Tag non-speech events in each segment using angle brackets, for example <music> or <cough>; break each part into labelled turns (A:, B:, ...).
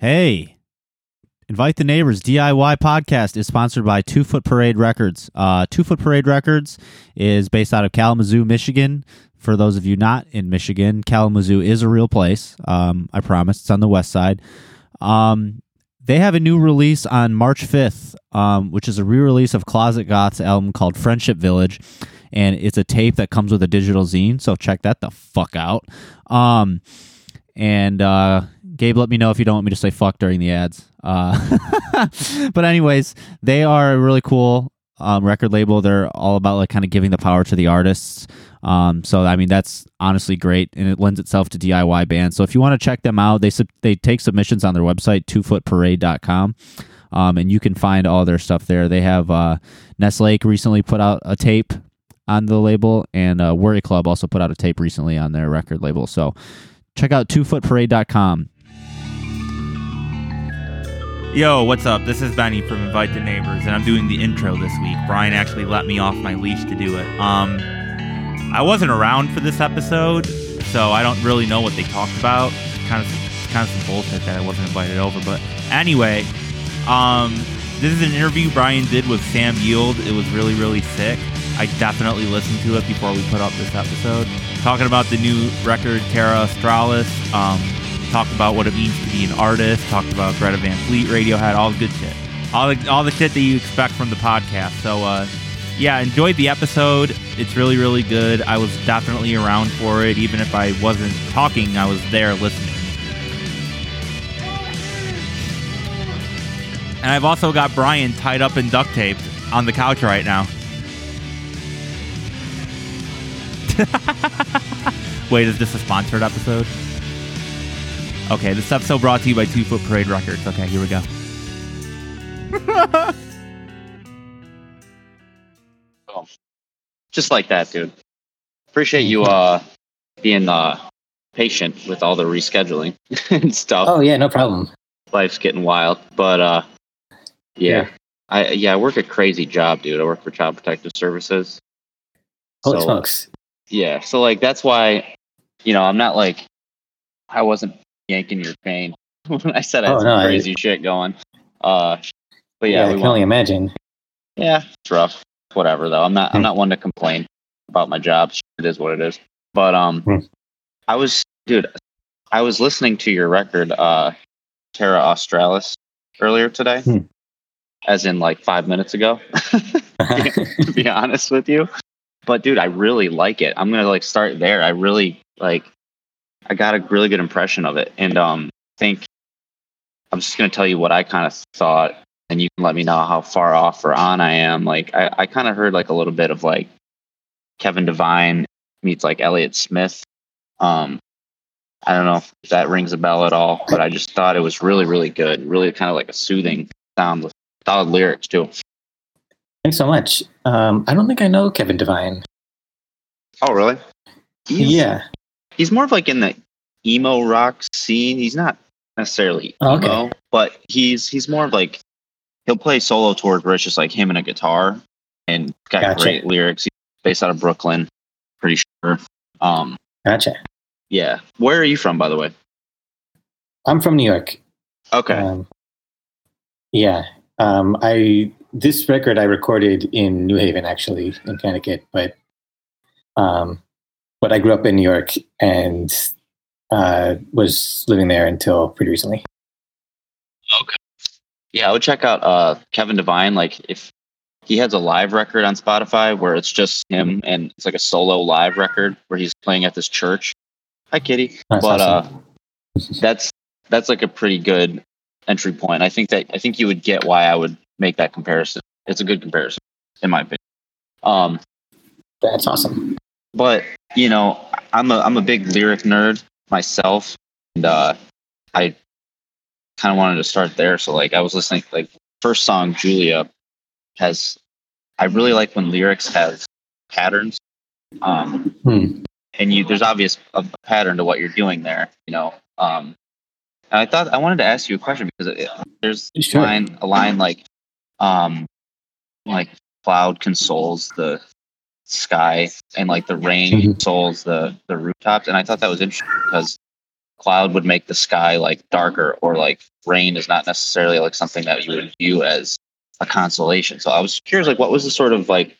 A: Hey, invite the neighbors. DIY podcast is sponsored by Two Foot Parade Records. Uh, Two Foot Parade Records is based out of Kalamazoo, Michigan. For those of you not in Michigan, Kalamazoo is a real place. Um, I promise. It's on the west side. Um, they have a new release on March 5th, um, which is a re release of Closet Goth's album called Friendship Village. And it's a tape that comes with a digital zine. So check that the fuck out. Um, and uh, Gabe, let me know if you don't want me to say fuck during the ads. Uh, <laughs> but, anyways, they are a really cool um, record label. They're all about like kind of giving the power to the artists. Um, so I mean that's honestly great, and it lends itself to DIY bands. So if you want to check them out, they sub- they take submissions on their website twofootparade.com. Um, and you can find all their stuff there. They have uh, Nest Lake recently put out a tape on the label, and uh, Worry Club also put out a tape recently on their record label. So check out twofootparade.com.
B: Yo, what's up? This is Benny from Invite the Neighbors, and I'm doing the intro this week. Brian actually let me off my leash to do it. Um, I wasn't around for this episode, so I don't really know what they talked about. Kind of, kind of some bullshit that I wasn't invited over. But anyway, um, this is an interview Brian did with Sam Yield. It was really, really sick. I definitely listened to it before we put up this episode. Talking about the new record Terra Australis. Um, talked about what it means to be an artist. Talked about Greta Van Fleet, Radiohead, all the good shit. All the all the shit that you expect from the podcast. So uh, yeah, enjoyed the episode. It's really really good. I was definitely around for it, even if I wasn't talking. I was there listening. And I've also got Brian tied up in duct tape on the couch right now. <laughs> Wait, is this a sponsored episode? Okay, this episode brought to you by Two Foot Parade Records. Okay, here we go. <laughs>
C: just like that, dude. Appreciate you uh being uh patient with all the rescheduling <laughs> and stuff.
D: Oh yeah, no problem.
C: Life's getting wild, but uh yeah.
D: Yeah.
C: I yeah, I work a crazy job, dude. I work for Child Protective Services.
D: Holy
C: So-
D: smokes!
C: Yeah, so like that's why you know, I'm not like I wasn't yanking your chain <laughs> when I said I had
D: Oh,
C: some
D: no, I-
C: crazy shit going. Uh but
D: Yeah,
C: yeah,
D: I
C: we
D: can only imagine.
C: Yeah, it's rough. Whatever though. I'm not I'm
D: Hmm.
C: not one to complain about my job. It is what it is. But um
D: Hmm.
C: I was dude, I was listening to your record, uh Terra Australis earlier today.
D: Hmm.
C: As in like five minutes ago, <laughs> to be <laughs> honest with you. But dude, I really like it. I'm gonna like start there. I really like I got a really good impression of it. And um think I'm just gonna tell you what I kind of thought and you can let me know how far off or on I am. Like I, I kind of heard like a little bit of like Kevin Devine meets like Elliott Smith. Um, I don't know if that rings a bell at all, but I just thought it was really, really good. Really kind of like a soothing sound with solid lyrics too.
D: Thanks so much. Um, I don't think I know Kevin Devine.
C: Oh, really? He's,
D: Yeah.
C: He's more of like in the emo rock scene. He's not necessarily
D: Oh,
C: emo,
D: okay.
C: but he's he's more of like he'll play solo tours where it's just like him and a guitar and got
D: Gotcha.
C: great lyrics. He's based out of Brooklyn, pretty sure. Um,
D: Gotcha.
C: yeah. Where are you from, by the way?
D: I'm from New York.
C: Okay.
D: Um, yeah. Um, I this record I recorded in New Haven, actually, in Connecticut, but um, but I grew up in New York and uh, was living there until pretty recently. Okay.
C: Yeah, I would check out uh, Kevin Devine. Like if he has a live record on Spotify where it's just him and it's like a solo live record where he's playing at this church. Hi, Kitty.
D: That's
C: but
D: awesome.
C: uh, that's that's like a pretty good entry point. I think that I think you would get why I would make that comparison. It's a good comparison, in my opinion. Um,
D: That's awesome.
C: But you know, I'm a I'm a big lyric nerd myself, and uh, I kind of wanted to start there. So like, I was listening like first song Julia has. I really like when lyrics have patterns. Um,
D: Hmm.
C: and you there's obvious a, pattern to what you're doing there. You know. Um, and I thought I wanted to ask you a question because it, there's a line a line like, um, like cloud consoles the sky and like the rain
D: Mhm.
C: consoles the the rooftops and i thought that was interesting because cloud would make the sky like darker or like rain is not necessarily like something that you would view as a consolation. So I was curious, like, what was the sort of like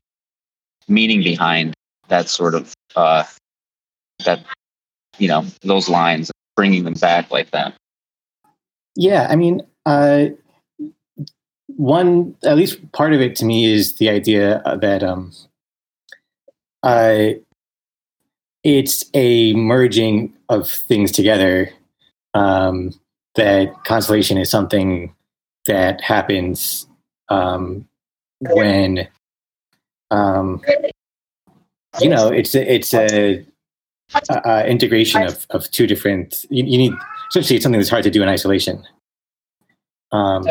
C: meaning behind that sort of uh, that you know those lines, bringing them back like that?
D: Yeah, I mean, uh, one at least part of it to me is the idea that um, uh, it's a merging of things together. Um, that constellation is something that happens um, when um, you know it's a, it's a, a, integration of, of two different you, you, need essentially it's something that's hard to do in isolation um,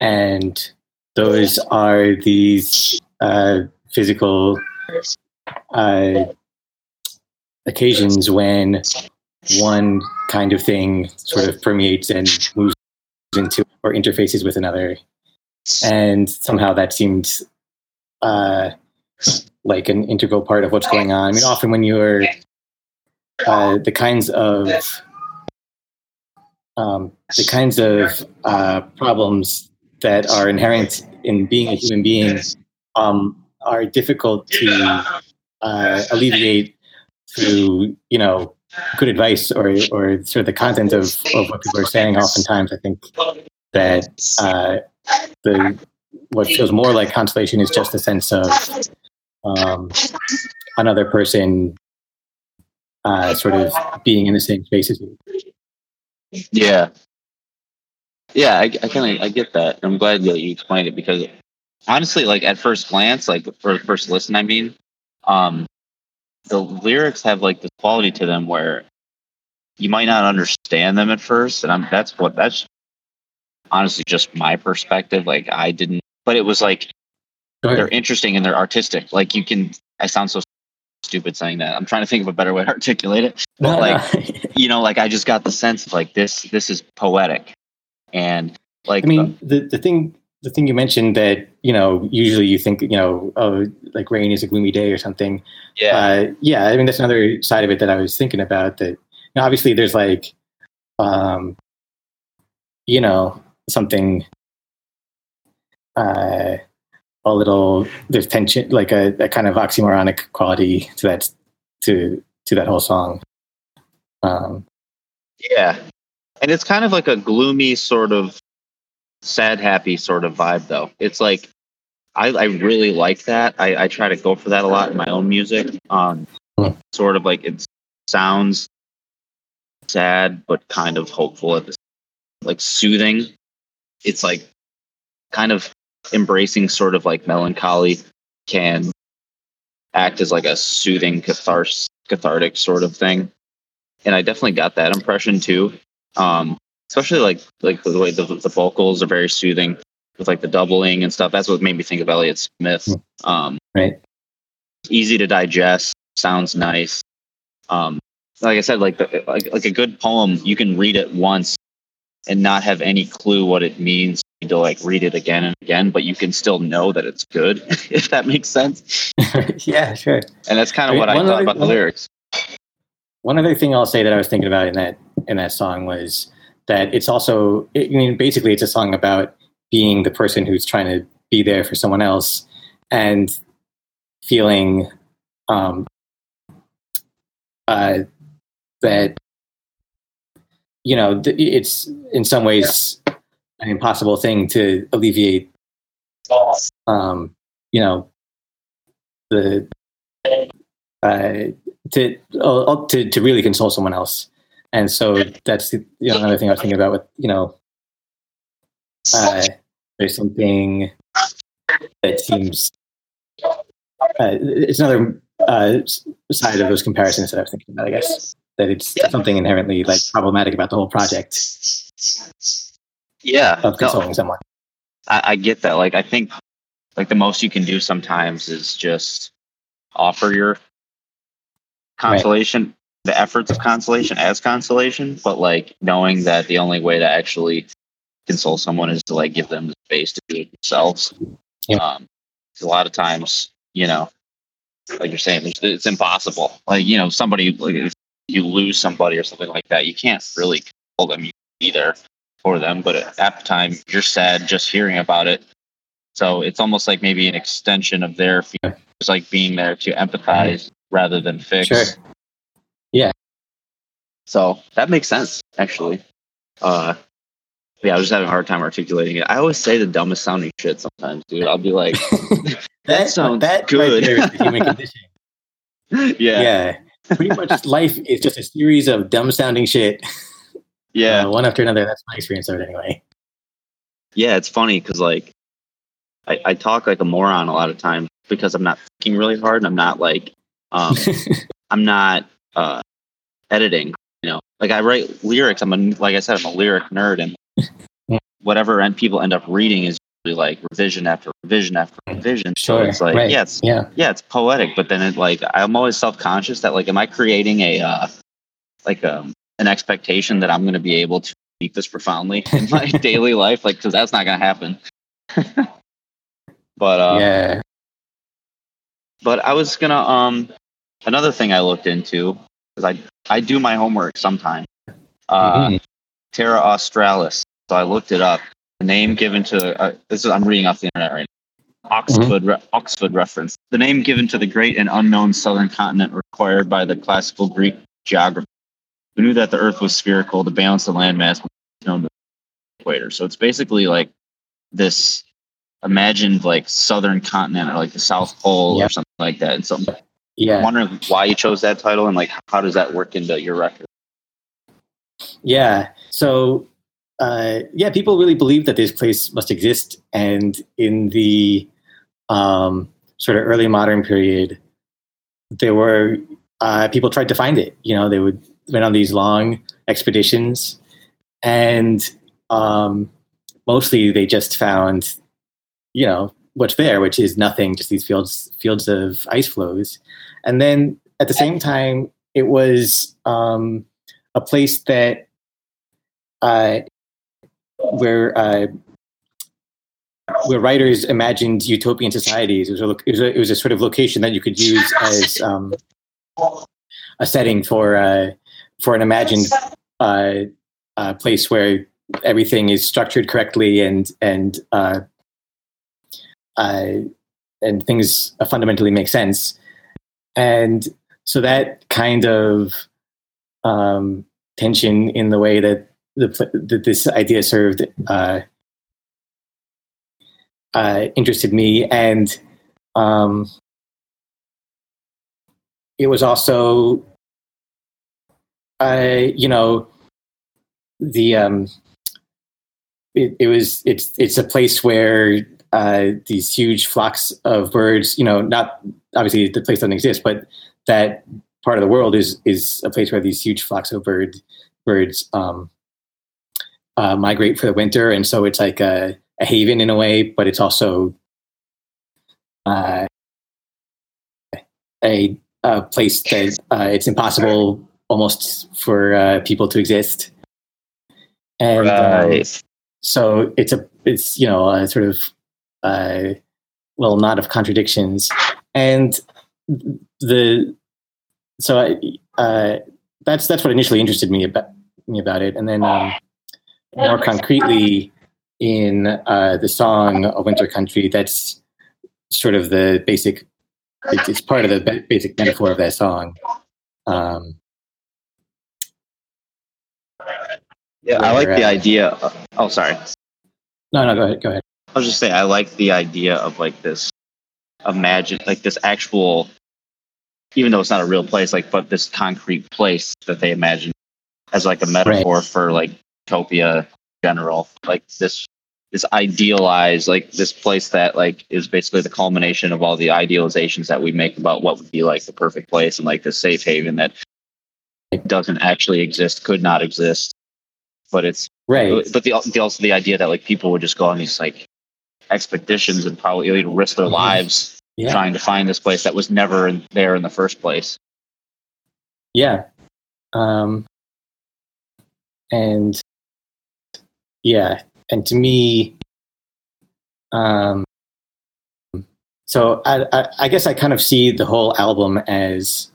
D: and those are these uh, physical uh, occasions when one kind of thing sort of permeates and moves into or interfaces with another and somehow that seemed uh, like an integral part of what's going on. I mean, often when you're uh, the kinds of um, the kinds of uh, problems that are inherent in being a human being um, are difficult to uh, alleviate through, you know, good advice or or sort of the content of, of what people are saying. Oftentimes, I think that uh, the what feels more like consolation is just a sense of um, another person uh, sort of being in the same space as you.
C: Yeah, yeah, I, I kind of I get that. I'm glad that you explained it because honestly, like at first glance, like for first listen, I mean, um, the lyrics have like this quality to them where you might not understand them at first, and I'm that's what that's honestly just my perspective. Like I didn't, but it was like they're interesting and they're artistic. Like you can, I sound so stupid saying that. I'm trying to think of a better way to articulate it. But like, <laughs> you know, like I just got the sense of like this, this is poetic. And like,
D: I mean, the, the thing, the thing you mentioned that, you know, usually you think, you know, oh, like rain is a gloomy day or something.
C: yeah,
D: Uh, yeah. I mean, that's another side of it that I was thinking about that you know, obviously there's like, um, you know, something, uh, a little, there's tension, like a, a kind of oxymoronic quality to that, to, to that whole song. Um,
C: yeah. And it's kind of like a gloomy sort of sad, happy sort of vibe though. It's like, I, I really like that. I, I try to go for that a lot in my own music. Um, sort of like it sounds sad, but kind of hopeful at the like soothing. It's like kind of embracing sort of like melancholy can act as like a soothing catharsis, cathartic sort of thing. And I definitely got that impression too. Um, especially like like the way the, the vocals are very soothing with like the doubling and stuff. That's what made me think of Elliott Smith. Um,
D: right.
C: easy to digest, sounds nice. Um, like I said, like the, like like a good poem, you can read it once and not have any clue what it means to like read it again and again, but you can still know that it's good, <laughs> if that makes sense. <laughs>
D: yeah, sure.
C: And that's kind of what I
D: One
C: thought
D: other-
C: about the lyrics.
D: One other thing I'll say that I was thinking about in that in that song was that it's also I mean basically it's a song about being the person who's trying to be there for someone else and feeling um, uh, that you know th- it's in some ways an impossible thing to alleviate um, you know the uh, to, uh, to to really console someone else. And so that's the, you know, another thing I was thinking about with you know uh, there's something that seems uh, it's another uh, side of those comparisons that I was thinking about. I guess that it's something inherently like problematic about the whole project
C: Yeah,
D: of
C: no,
D: someone.
C: I, I get that. Like I think like the most you can do sometimes is just offer your consolation, the efforts of consolation as consolation, but like knowing that the only way to actually console someone is to like give them the space to do it themselves.
D: Yeah.
C: Um, a lot of times, you know, like you're saying, it's, it's impossible. Like you know, somebody like if you lose somebody or something like that, you can't really control them. You can be there for them, but at the time you're sad just hearing about it. So it's almost like maybe an extension of their feelings, like being there to empathize rather than fix.
D: Sure. Yeah.
C: So that makes sense, actually. Uh, yeah, I was just having a hard time articulating it. I always say the dumbest sounding shit sometimes, dude. I'll be like, <laughs> that sounds
D: that
C: good.
D: Right there is the human <laughs> condition.
C: yeah,
D: yeah. Pretty much life is just a series of dumb sounding shit.
C: yeah,
D: uh, one after another. That's my experience of it anyway.
C: yeah. It's funny because like I, I talk like a moron a lot of times because I'm not thinking really hard and I'm not like um <laughs> I'm not uh editing. You know, like I write lyrics. I'm a like I said, I'm a lyric nerd, and <laughs>
D: Yeah.
C: whatever end people end up reading is usually like revision after revision after revision. So it's like
D: right.
C: yeah, it's
D: yeah.
C: yeah, it's poetic, but then it like I'm always self conscious that like am I creating a uh like um an expectation that I'm gonna be able to speak this profoundly <laughs> in my <laughs> daily life? Like because that's not gonna happen. but uh
D: yeah.
C: but I was gonna um another thing I looked into because I I do my homework sometimes. Uh
D: Mhm.
C: Terra Australis. So I looked it up. The name given to uh, this is I'm reading off the internet right now. Oxford re- Oxford reference. The name given to the great and unknown southern continent required by the classical Greek geography. Who knew that the Earth was spherical? The balance of landmass was known to the equator. So it's basically like this imagined like southern continent or like the South Pole
D: Yeah.
C: or something like that. And so I'm
D: Yeah.
C: wondering why you chose that title and like how does that work into your record?
D: Yeah. So, uh, yeah, people really believe that this place must exist. And in the um, sort of early modern period, there were uh, people tried to find it. You know, they would went on these long expeditions, and um, mostly they just found, you know, what's there, which is nothing, just these fields fields of ice floes. And then at the same time, it was um, a place that uh, where uh, where writers imagined utopian societies. It was, a, it, was a, it was a sort of location that you could use as um, a setting for uh, for an imagined uh, uh, place where everything is structured correctly and and uh, and things fundamentally make sense. And so that kind of um, tension in the way that the that this idea served uh, uh, interested me, and um, it was also, uh, you know, the um, it, it was it's it's a place where uh, these huge flocks of birds, you know, not obviously the place doesn't exist, but that part of the world is is a place where these huge flocks of bird birds um, uh, migrate for the winter, and so it's like a, a haven in a way, but it's also uh, a, a place that uh, it's impossible almost for uh, people to exist. And um, so it's a it's you know a sort of uh, well not of contradictions, and the so I, uh, that's that's what initially interested me about me about it, and then um, more concretely in uh, the song "A Winter Country," that's sort of the basic. It's, it's part of the basic metaphor of that song. Um,
C: Yeah, I like the
D: uh,
C: idea. Of, oh, sorry.
D: no, no, go ahead, go ahead.
C: I was just say I like the idea of like this imagine, like this actual, even though it's not a real place, like, but this concrete place that they imagine as like a metaphor for like utopia general, like this, this idealized, like this place that like is basically the culmination of all the idealizations that we make about what would be like the perfect place and like the safe haven that it doesn't actually exist, could not exist, but it's
D: Right.
C: but the, the also the idea that like people would just go on these like expeditions and probably you know, risk their lives
D: Yeah.
C: trying to find this place that was never in, there in the first place.
D: Yeah. Um, and yeah, and to me, um, so I, I, I guess I kind of see the whole album as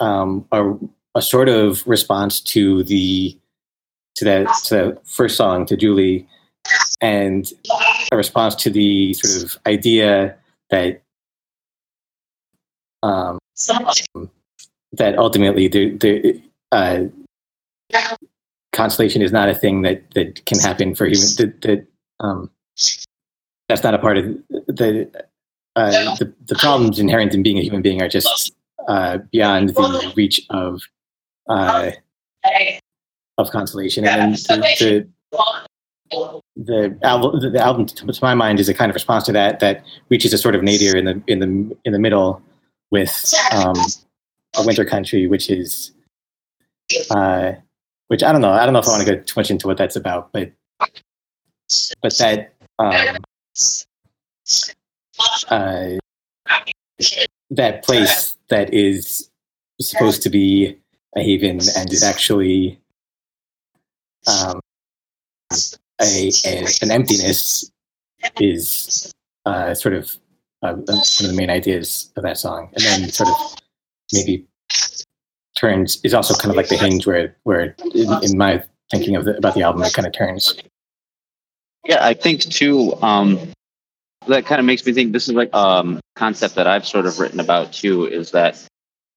D: um, a a sort of response to the to that to the first song to Julie, and a response to the sort of idea that um, that ultimately the the uh, constellation is not a thing that that can happen for humans. That, that um, that's not a part of the uh, the, the problems inherent in being a human being are just uh, beyond the reach of uh, of constellation. And the, the, the album, the, album, to, to my mind, is a kind of response to that that reaches a sort of nadir in the in the in the middle with um, a winter country, which is, uh, which I don't know. I don't know if I want to go too much into what that's about, but but that um, uh, that place that is supposed to be a haven and is actually um, a, a, an emptiness is uh, sort of uh, one of the main ideas of that song, and then sort of maybe turns is also kind of like the hinge where where in, in my thinking of the, about the album it kind of turns.
C: Yeah, I think too. Um, that kind of makes me think this is like um concept that I've sort of written about too. Is that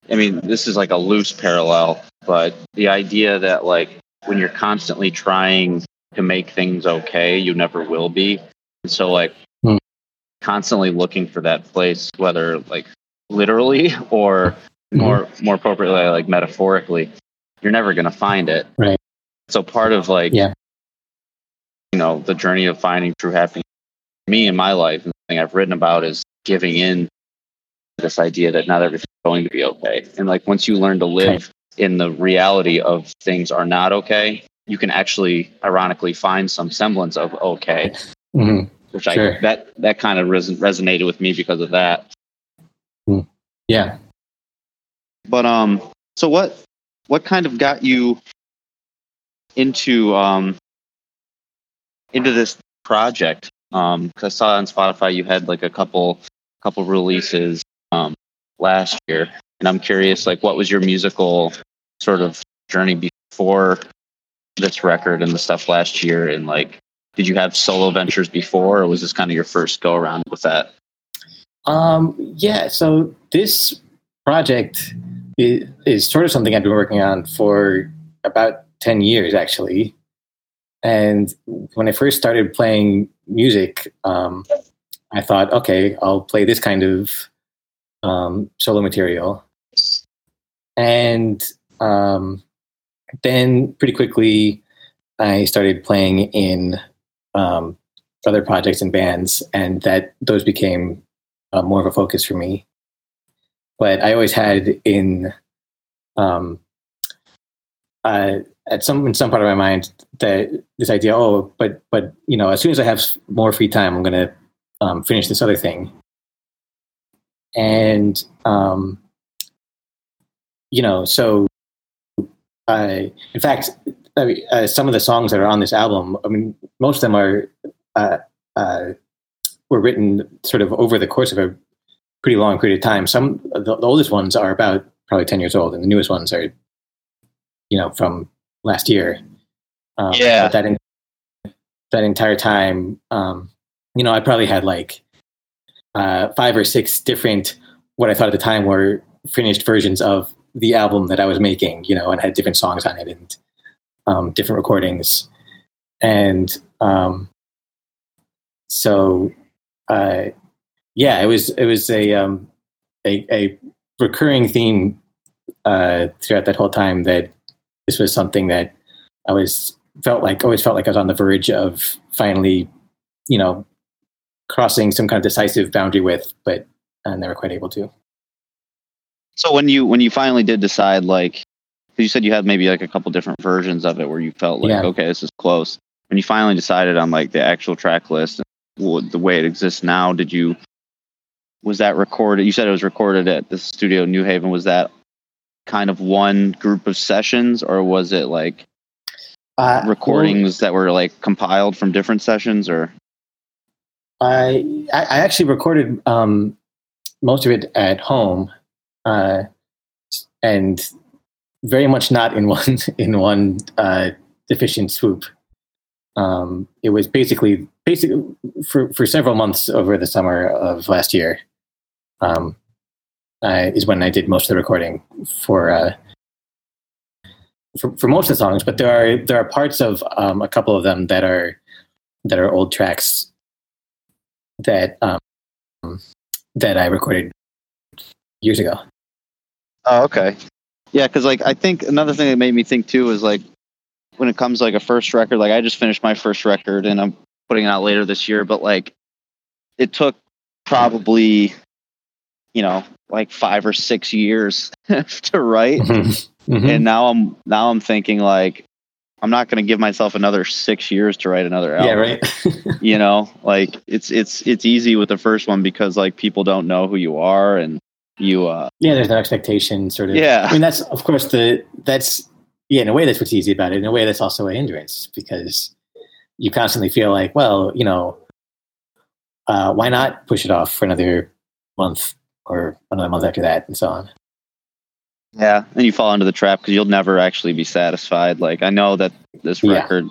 C: I mean, this is like a loose parallel, but the idea that like when you're constantly trying to make things okay, you never will be. And so like
D: Hmm.
C: constantly looking for that place, whether like literally <laughs> or more more appropriately like metaphorically, you're never gonna find it.
D: Right.
C: So part of like
D: Yeah.
C: you know, the journey of finding true happiness me in my life and the thing I've written about is giving in to this idea that not everything's going to be okay. And like once you learn to live in the reality of things are not okay, you can actually ironically find some semblance of okay,
D: Mhm.
C: which
D: Sure.
C: I that that kind of res- resonated with me because of that.
D: Yeah.
C: But um, so what what kind of got you into um into this project? Um, because I saw on Spotify you had like a couple couple releases um last year, and I'm curious, like, what was your musical sort of journey before this record and the stuff last year, and like, did you have solo ventures before, or was this kind of your first go around with that?
D: Um, yeah, so this project is, is sort of something I've been working on for about 10 years, actually. And when I first started playing music, um, I thought, okay, I'll play this kind of um, solo material. And um, then pretty quickly, I started playing in um, other projects and bands, and that those became uh, more of a focus for me. But I always had in um, uh, at some in some part of my mind that this idea, oh, but but you know, as soon as I have more free time, I'm going to um, finish this other thing. And um, you know, so I, in fact, I mean, uh, some of the songs that are on this album, I mean, most of them are uh, uh, were written sort of over the course of a pretty long period of time. Some the, the oldest ones are about probably ten years old, and the newest ones are, you know, from last year. Um,
C: Yeah.
D: But that in, that entire time, um, you know, I probably had like uh, five or six different what I thought at the time were finished versions of the album that I was making. You know, and had different songs on it and um, different recordings, and um, so uh, yeah, it was it was a um, a, a recurring theme uh, throughout that whole time that this was something that I was felt like always felt like I was on the verge of finally, you know, crossing some kind of decisive boundary with, but uh, never quite able to.
C: So when you when you finally did decide, like, you said you had maybe like a couple different versions of it where you felt like,
D: Yeah.
C: okay, this is close. When you finally decided on like the actual track list, well, the way it exists now, did you was that recorded? You said it was recorded at the studio in New Haven. Was that kind of one group of sessions, or was it like
D: Uh,
C: recordings that were like compiled from different sessions? Or
D: I I I actually recorded um, most of it at home, uh, and very much not in <laughs> one in one uh, efficient swoop. Um, it was basically basically for for several months over the summer of last year. Um, is when I did most of the recording for, uh, for for most of the songs. But there are there are parts of um, a couple of them that are that are old tracks that um, that I recorded years ago.
C: Oh, okay. Yeah, because like I think another thing that made me think too is like when it comes to, like a first record, like I just finished my first record and I'm putting it out later this year, but like it took probably you know like five or six years <laughs> to write,
D: Mhm.
C: and now I'm now I'm thinking like I'm not going to give myself another six years to write another album.
D: yeah, right. <laughs>
C: you know like it's it's it's easy with the first one because like people don't know who you are and you uh
D: yeah, there's no expectation, sort of.
C: Yeah.
D: I mean, that's of course the that's yeah. In a way, that's what's easy about it. In a way, that's also a hindrance because you constantly feel like, well, you know, uh, why not push it off for another month or another month after that, and so on.
C: yeah and you fall into the trap because you'll never actually be satisfied like i know that this
D: Yeah.
C: record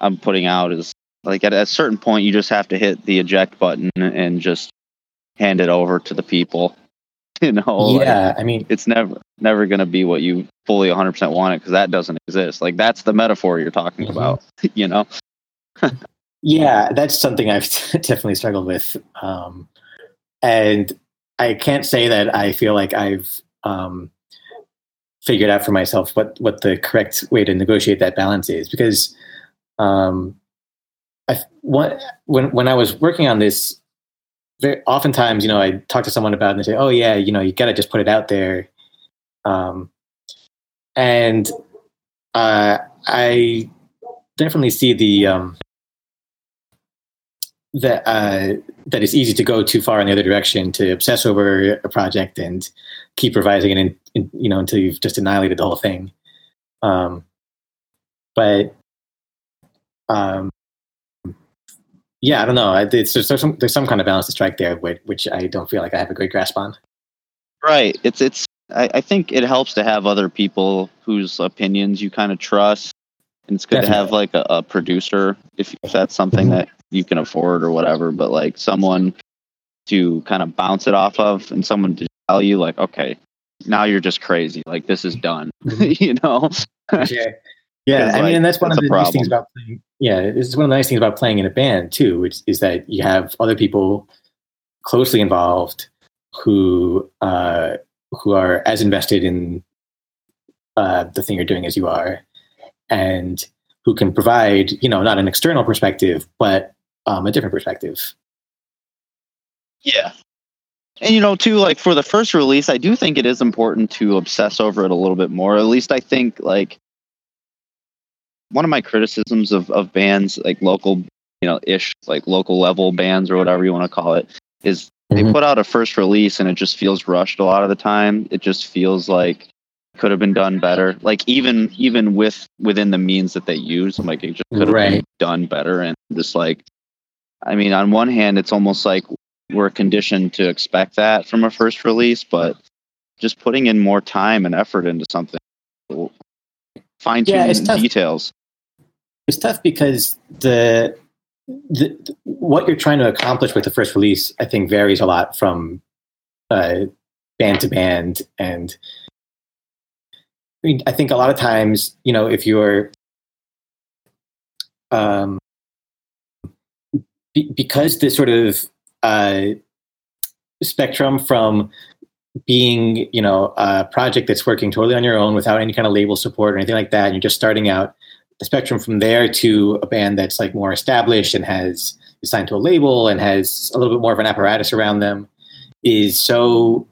C: i'm putting out is like at a certain point you just have to hit the eject button and just hand it over to the people <laughs> you know like,
D: yeah, I mean,
C: it's never never going to be what you fully 100% want it because that doesn't exist like that's the metaphor you're talking
D: Mhm.
C: about <laughs> you know
D: Yeah, that's something I've <laughs> definitely struggled with. Um, and I can't say that I feel like I've um, figured out for myself what, what the correct way to negotiate that balance is because um, I, when, when I was working on this, very, oftentimes, you know, I talk to someone about it and they say, oh, yeah, you know, you got to just put it out there. Um, and uh, I definitely see the. Um, that uh, that it's easy to go too far in the other direction to obsess over a project and keep revising it, in, in, you know, until you've just annihilated the whole thing. Um, but um, yeah, I don't know. It's, there's, some, there's some kind of balance to strike there, which, which I don't feel like I have a great grasp on.
C: Right. It's it's. I, I think it helps to have other people whose opinions you kind of trust, and it's good to have like a, a producer if, if that's something that you can afford or whatever. But like someone to kind of bounce it off of, and someone to tell you like, okay, now you're just crazy. Like this is done. Mm-hmm. <laughs> you know.
D: yeah, yeah.
C: Because,
D: I mean, and that's one of the nice things about playing. Yeah, it's one of the nice things about playing in a band too, which is that you have other people closely involved who uh, who are as invested in uh, the thing you're doing as you are, and who can provide, you know, not an external perspective, but um, a different perspective.
C: Yeah. And you know, too, like for the first release, I do think it is important to obsess over it a little bit more. At least I think like one of my criticisms of, of bands like local, you know, ish like local level bands or whatever you want to call it is they
D: Mhm.
C: put out a first release and it just feels rushed a lot of the time. It just feels like could have been done better. Like even even with within the means that they use, i'm like it just could have been done better. And just like, I mean, on one hand, it's almost like we're conditioned to expect that from a first release, but just putting in more time and effort into something, fine tune
D: Yeah,
C: details.
D: It's tough because the, the what you're trying to accomplish with the first release, I think, varies a lot from uh, band to band, and I mean, I think a lot of times, you know, if you're um, be, because this sort of uh, spectrum from being, you know, a project that's working totally on your own without any kind of label support or anything like that, and you're just starting out the spectrum from there to a band that's like more established and has is signed to a label and has a little bit more of an apparatus around them is so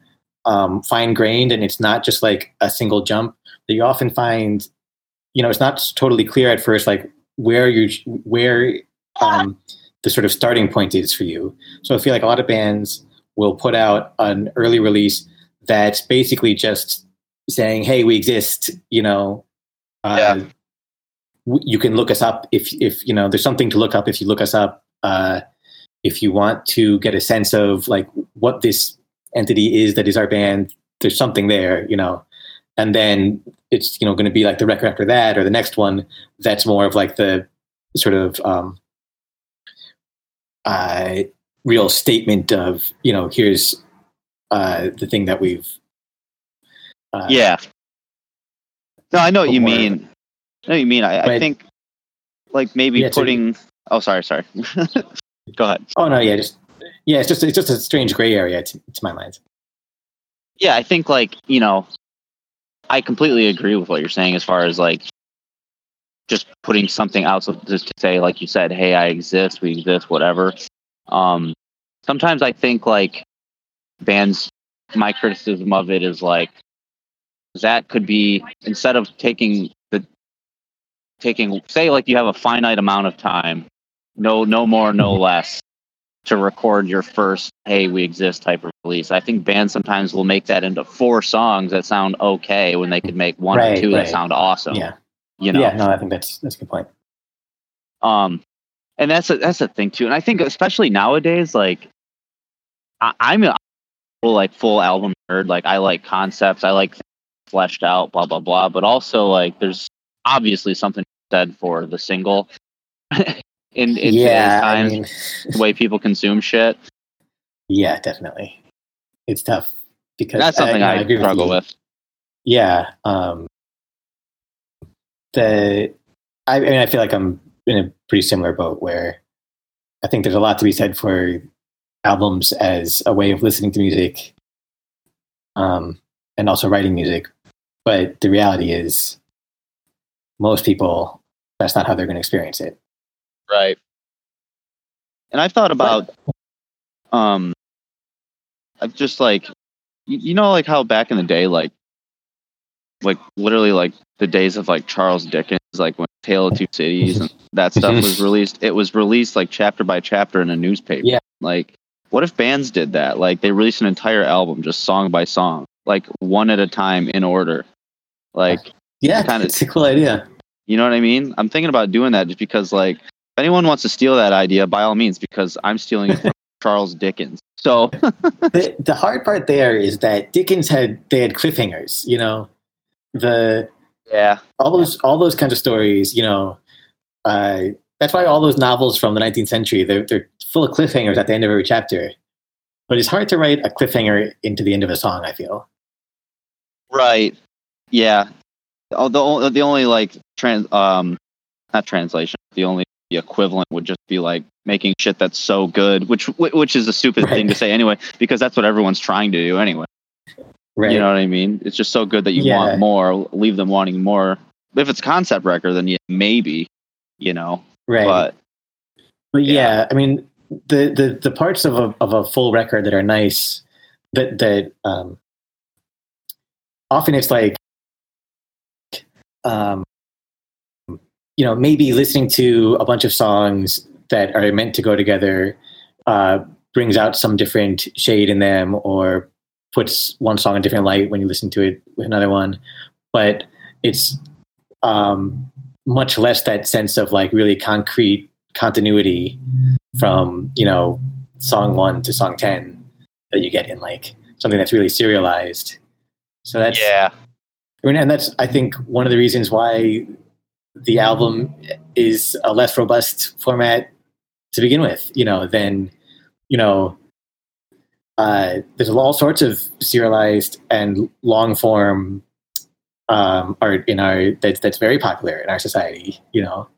D: um, fine grained and it's not just like a single jump that you often find you know it's not totally clear at first like where you where um, the sort of starting point is for you so i feel like a lot of bands will put out an early release that's basically just saying hey we exist you know uh,
C: Yeah.
D: You can look us up if if you know there's something to look up if you look us up uh, if you want to get a sense of like what this entity is that is our band there's something there you know and then it's you know going to be like the record after that or the next one that's more of like the sort of um, uh, real statement of you know here's uh, the thing that we've uh,
C: yeah. No, I know what you mean. What you mean. I, I think like maybe
D: Yeah, so-
C: putting. Oh, sorry, sorry. <laughs> Go ahead.
D: oh no yeah just yeah it's just it's just a strange gray area to, to my mind
C: Yeah, I think like you know, I completely agree with what you're saying as far as like just putting something out so just to say like you said, hey, I exist, we exist, whatever. Um, sometimes I think like bands, my criticism of it is like that could be instead of taking taking say like you have a finite amount of time, no no more, no less to record your first hey we exist type of release. I think bands sometimes will make that into four songs that sound okay when they could make one
D: Right,
C: or two
D: right.
C: that sound awesome
D: yeah.
C: you know?
D: Yeah no i think that's that's a good point.
C: Um and that's a, that's a thing too and i think especially nowadays like I, i'm a like full album nerd like i like concepts i like fleshed out blah blah blah but also like there's obviously something said for the single <laughs> in, in
D: yeah
C: today's
D: I mean,
C: the way people consume shit
D: yeah definitely it's tough because
C: that's something
D: know,
C: i, struggle
D: you.
C: with
D: Yeah. Um, the I, I mean, I feel like I'm in a pretty similar boat where I think there's a lot to be said for albums as a way of listening to music, um, and also writing music. But the reality is, most people that's not how they're going to experience it.
C: Right. And I've thought about, um, I've just like, you, you know, like how back in the day, like, like literally like the days of like Charles Dickens, like when Tale of Two Cities and <laughs> that stuff was <laughs> released. It was released like chapter by chapter in a newspaper.
D: Yeah.
C: Like, what if bands did that? Like, they released an entire album just song by song, like one at a time in order. Like,
D: Yeah,
C: Kinda-
D: it's a cool idea.
C: you know what I mean? I'm thinking about doing that just because, like, if anyone wants to steal that idea, by all means, because I'm stealing it from <laughs> Charles Dickens. So, <laughs>
D: the, the hard part there is that Dickens had they had cliffhangers. You know, the
C: yeah,
D: all those all those kinds of stories. You know, uh, that's why all those novels from the 19th century they're they're full of cliffhangers at the end of every chapter. But it's hard to write a cliffhanger into the end of a song. I feel.
C: right. Yeah. Oh, the only, the only like trans um not translation. The only the equivalent would just be like making shit that's so good, which which is a stupid
D: Right.
C: thing to say anyway, because that's what everyone's trying to do anyway.
D: Right.
C: You know what I mean? It's just so good that you
D: Yeah.
C: want more, leave them wanting more. If it's concept record, then yeah, maybe, you know.
D: right.
C: But
D: But
C: Yeah.
D: yeah, I mean, the, the the parts of a of a full record that are nice, that that um, often it's like, um, you know, maybe listening to a bunch of songs that are meant to go together uh, brings out some different shade in them, or puts one song in a different light when you listen to it with another one. But it's um, much less that sense of like really concrete continuity from you know song one to song ten that you get in like something that's really serialized. So that's
C: yeah,
D: I mean, and that's I think one of the reasons why the album is a less robust format to begin with. You know, than you know. Uh, there's all sorts of serialized and long form um, art in our that's that's very popular in our society. You know,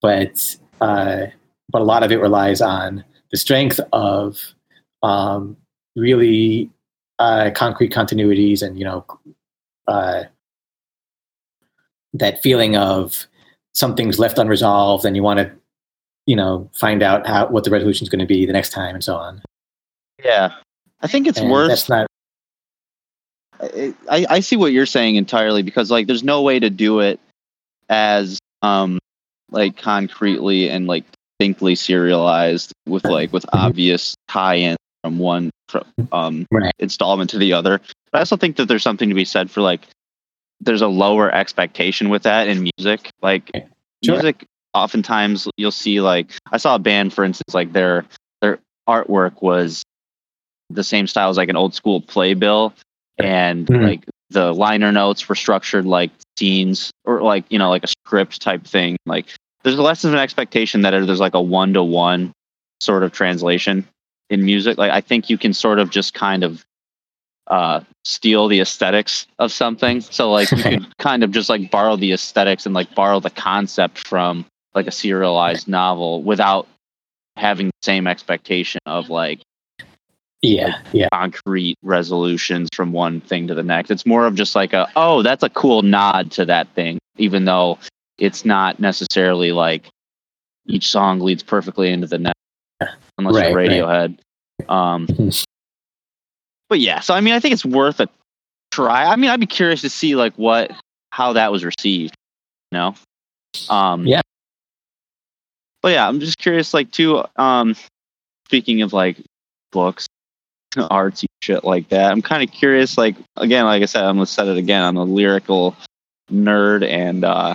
D: but uh, but a lot of it relies on the strength of um, really uh, concrete continuities and you know uh, that feeling of something's left unresolved and you want to you know find out how what the resolution is going to be the next time and so on.
C: yeah. I think it's
D: And
C: worse.
D: That's not
C: I, I I see what you're saying entirely because like there's no way to do it as um like concretely and like distinctly serialized with like with
D: Mhm.
C: obvious tie-in from one um
D: Right.
C: installment to the other. But I also think that there's something to be said for like there's a lower expectation with that in music. Like
D: Sure.
C: music oftentimes you'll see like I saw a band for instance like their their artwork was the same style as like an old school playbill and
D: Mhm.
C: like the liner notes were structured like scenes or like you know like a script type thing. Like there's less of an expectation that there's like a one to one sort of translation in music. Like I think you can sort of just kind of uh, steal the aesthetics of something. So like you could <laughs> kind of just like borrow the aesthetics and like borrow the concept from like a serialized novel without having the same expectation of like
D: Yeah, yeah,
C: concrete resolutions from one thing to the next. It's more of just like a oh, that's a cool nod to that thing, even though it's not necessarily like each song leads perfectly into the next, unless
D: Right,
C: you're
D: right.
C: Radiohead. Um, <laughs> but yeah, so I mean, I think it's worth a try. I mean, I'd be curious to see like what how that was received. You know, um,
D: Yeah.
C: But yeah, I'm just curious, like too. Um, speaking of like books, <clears throat> artsy shit like that, I'm kind of curious. Like again, like I said, I'm gonna set it again. I'm a lyrical nerd, and uh,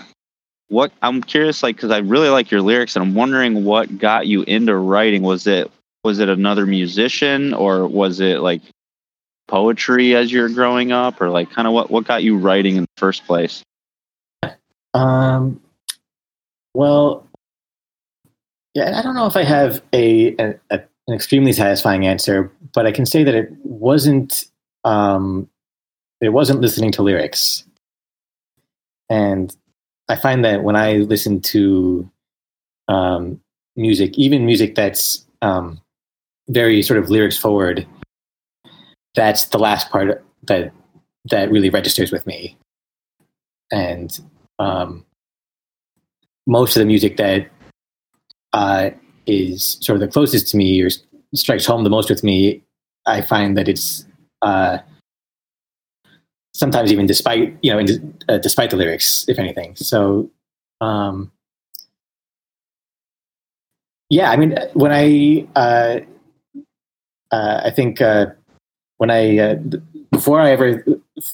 C: what I'm curious, like, because I really like your lyrics, and I'm wondering what got you into writing. Was it was it another musician, or was it like poetry as you're growing up, or like kind of what what got you writing in the first place?
D: Um, well, yeah, I don't know if I have a, a, a an extremely satisfying answer, but I can say that it wasn't um, it wasn't listening to lyrics, and I find that when I listen to um, music, even music that's um, very sort of lyrics forward, that's the last part that that really registers with me, and um, most of the music that uh, is sort of the closest to me or strikes home the most with me, I find that it's uh, sometimes even despite you know, in, uh, despite the lyrics, if anything. So, um, yeah, I mean, when I uh, uh, I think uh, when I uh, before I ever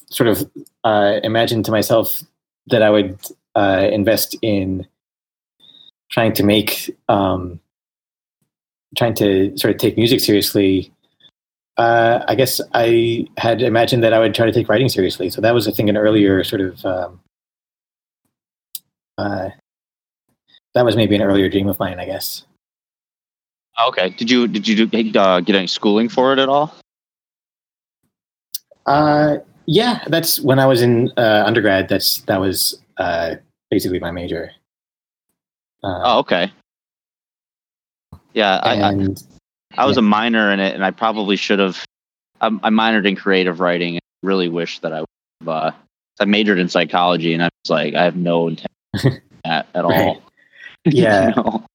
D: sort of uh, imagined to myself that I would uh, invest in trying to make, um, trying to sort of take music seriously. Uh, I guess I had imagined that I would try to take writing seriously. So that was, I think, an earlier sort of. Um, uh, that was maybe an earlier dream of mine, I guess.
C: Okay, did you did you do, uh, get any schooling for it at all?
D: Uh, yeah, that's when I was in uh, undergrad. That's that was uh, basically my major. Uh,
C: Oh, okay. Yeah, I,
D: and
C: I was a minor in it, and I probably should have. I, I minored in creative writing, and really wish that I would have. Uh, I majored in psychology, and I was like, I have no intent <laughs> at, at all. <laughs>
D: Yeah.
C: You know?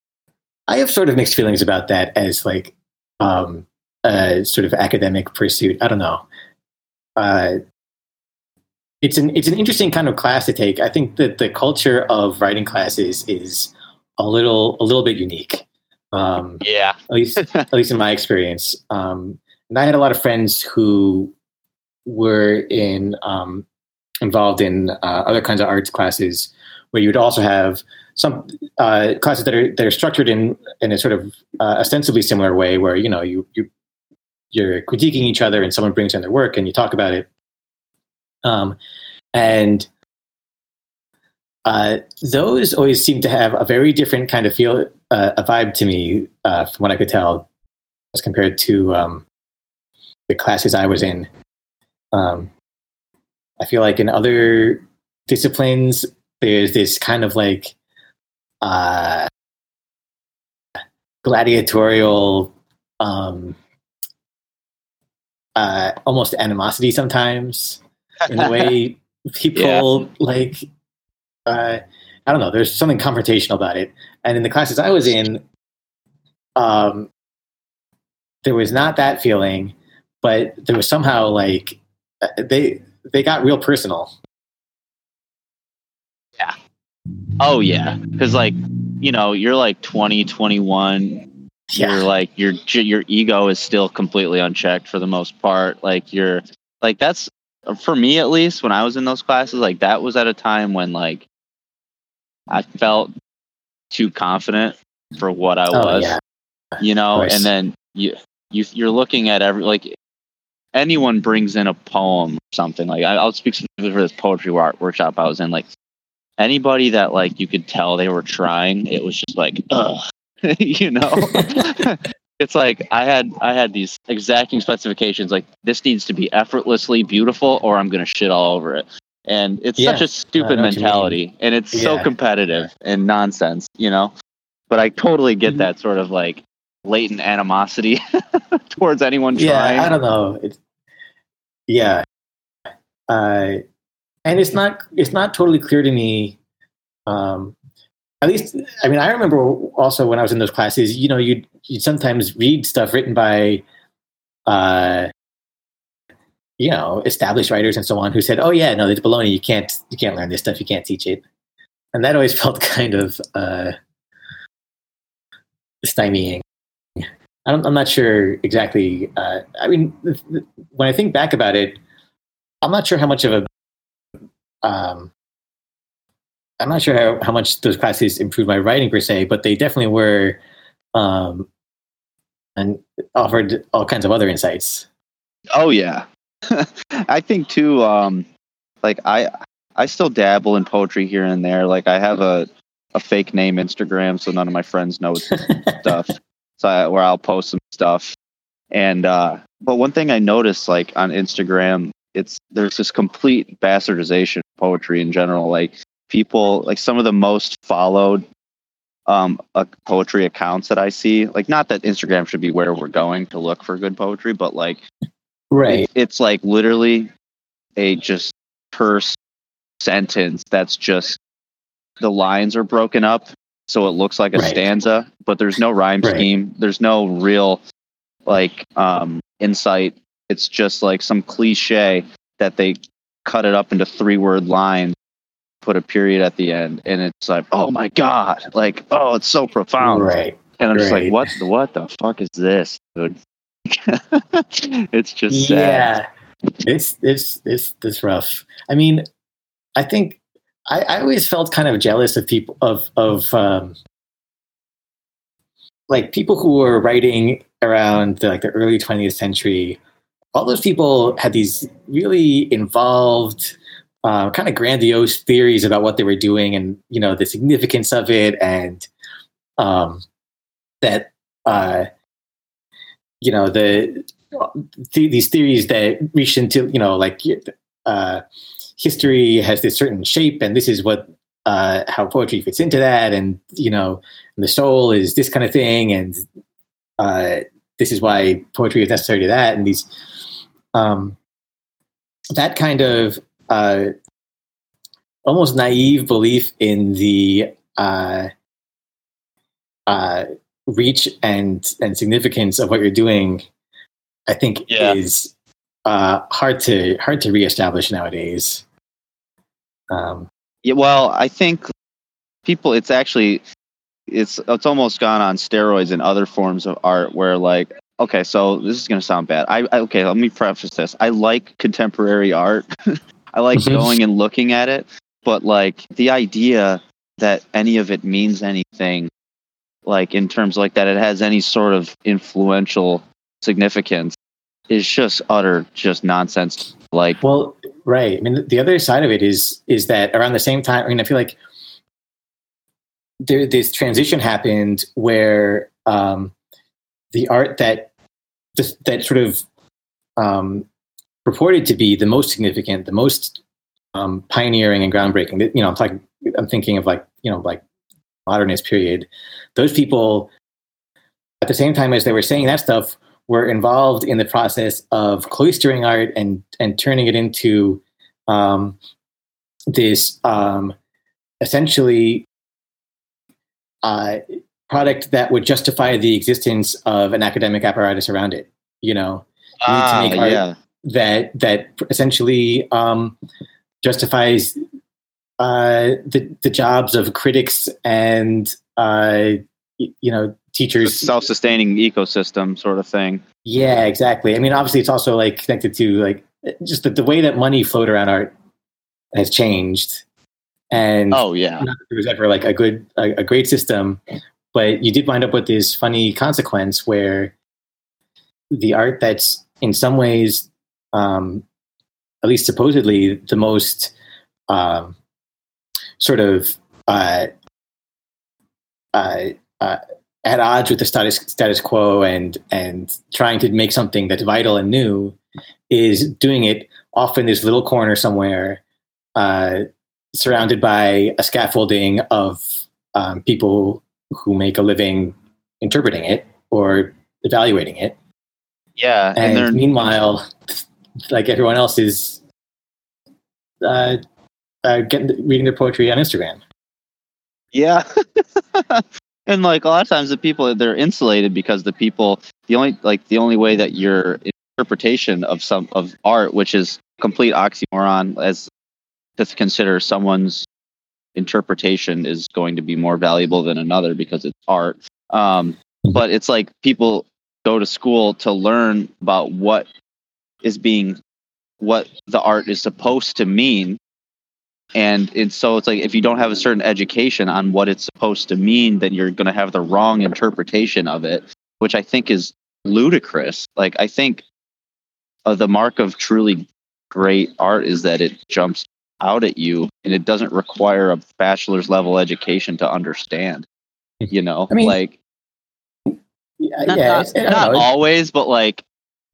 D: I have sort of mixed feelings about that as like um, a sort of academic pursuit. I don't know. Uh, it's an it's an interesting kind of class to take. I think that the culture of writing classes is a little a little bit unique. Um,
C: Yeah.
D: at least at least in my experience. Um, and I had a lot of friends who were in um, involved in uh, other kinds of arts classes, where you would also have some uh, classes that are that are structured in in a sort of uh, ostensibly similar way, where you know you you you're critiquing each other, and someone brings in their work, and you talk about it. Um, and uh, those always seem to have a very different kind of feel, uh, a vibe to me, uh, from what I could tell, as compared to um, the classes I was in. Um, I feel like in other disciplines, there's this kind of like uh, gladiatorial, um, uh, almost animosity sometimes in the way <laughs> people like uh, I don't know. There's something confrontational about it. And in the classes I was in, um, there was not that feeling, but there was somehow like uh, they they got real personal. Yeah.
C: Oh yeah, because like you know you're like 20, 21. You're like your your ego is still completely unchecked for the most part. Like you're like that's for me at least when I was in those classes. Like that was at a time when like I felt too confident for what I
D: oh
C: was.
D: yeah,
C: you know and then you you you're looking at every like anyone brings in a poem or something like I, I'll speak specifically for this poetry art workshop I was in. Like anybody that like you could tell they were trying, it was just like, ugh, <laughs> you know. <laughs> it's like I had I had these exacting specifications. Like this needs to be effortlessly beautiful, or I'm gonna shit all over it. And it's
D: Yeah,
C: such a stupid
D: I know what you
C: mentality, and it's so
D: Yeah.
C: competitive and nonsense, you know. But I totally get
D: Mhm.
C: that sort of like latent animosity <laughs> towards anyone
D: yeah
C: trying.
D: i don't know it's, yeah uh and it's not it's not totally clear to me um at least i mean i remember also when i was in those classes you know you'd you'd sometimes read stuff written by uh you know established writers and so on who said oh yeah no it's baloney you can't you can't learn this stuff you can't teach it and that always <laughs> felt kind of uh stymieing I'm not sure exactly. Uh, I mean, when I think back about it, I'm not sure how much of a. Um, I'm not sure how, how much those classes improved my writing per se, but they definitely were, um, and offered all kinds of other insights.
C: Oh yeah, <laughs> I think too. Um, like I, I still dabble in poetry here and there. Like I have a a fake name Instagram, so none of my friends know <laughs> stuff. So I, where I'll post some stuff, and uh, but one thing I noticed, like on Instagram, it's there's this complete bastardization of poetry in general. Like people, like some of the most followed um uh, poetry accounts that I see. Like not that Instagram should be where we're going to look for good poetry, but like
D: right.
C: it- it's like literally a just terse sentence that's just the lines are broken up so it looks like a
D: Right.
C: stanza, but there's no rhyme
D: Right.
C: scheme. There's no real like um insight. It's just like some cliche that they cut it up into three word lines, put a period at the end, and it's like, oh my god, like oh, it's so profound.
D: Right.
C: And I'm just like, what the what the fuck is this, dude? <laughs> it's just sad.
D: Yeah. It's it's it's it's rough. I mean, I think I, I always felt kind of jealous of people of of um, like people who were writing around the, like the early 20th century. All those people had these really involved, uh, kind of grandiose theories about what they were doing, and you know the significance of it, and um, that uh, you know the th- these theories that reach into you know like uh, history has this certain shape and this is what uh, how poetry fits into that and you know the soul is this kind of thing and uh, this is why poetry is necessary to that and these um, that kind of uh, almost naive belief in the uh, uh, reach and and significance of what you're doing I think
C: Yeah.
D: is uh, hard to hard to reestablish nowadays. Um,
C: Yeah, well, I think people it's actually it's it's almost gone on steroids in other forms of art where like okay, so this is going to sound bad. I, I okay, let me preface this. I like contemporary art. <laughs> I like
D: Mhm.
C: going and looking at it, but like the idea that any of it means anything like in terms like that it has any sort of influential significance is just utter just nonsense. Like
D: well, right. I mean, the other side of it is is that around the same time. I mean, I feel like there this transition happened where um, the art that that sort of um, purported to be the most significant, the most um, pioneering and groundbreaking. You know, I'm talking. I'm thinking of like you know like modernist period. Those people, at the same time as they were saying that stuff, were involved in the process of cloistering art and and turning it into um, this um, essentially uh, product that would justify the existence of an academic apparatus around it. You know, You
C: ah, yeah.
D: that that essentially um, justifies uh, the the jobs of critics and uh, y- you know teachers.
C: self-sustaining ecosystem sort of thing.
D: Yeah, exactly. I mean, obviously, it's also like connected to like just the, the way that money flowed around art has changed, and
C: Oh yeah.
D: there was ever like a good a, a great system, but you did wind up with this funny consequence where the art that's in some ways um, at least supposedly, the most um, sort of uh, uh, uh, at odds with the status status quo and and trying to make something that's vital and new is doing it off in this little corner somewhere, uh, surrounded by a scaffolding of um, people who make a living interpreting it or evaluating it.
C: Yeah, and,
D: And, meanwhile, like everyone else is uh, uh, getting reading their poetry on Instagram.
C: Yeah. <laughs> and like a lot of times the people they're insulated because the people the only like the only way that your interpretation of some of art, which is complete oxymoron as to consider someone's interpretation is going to be more valuable than another because it's art. Um, but it's like people go to school to learn about what is being what the art is supposed to mean and it's so it's like if you don't have a certain education on what it's supposed to mean then you're going to have the wrong interpretation of it which i think is ludicrous. Like i think uh, the mark of truly great art is that it jumps out at you and it doesn't require a bachelor's level education to understand you know?
D: I mean,
C: like
D: Yeah,
C: not,
D: yeah,
C: not,
D: it's- don't
C: always but like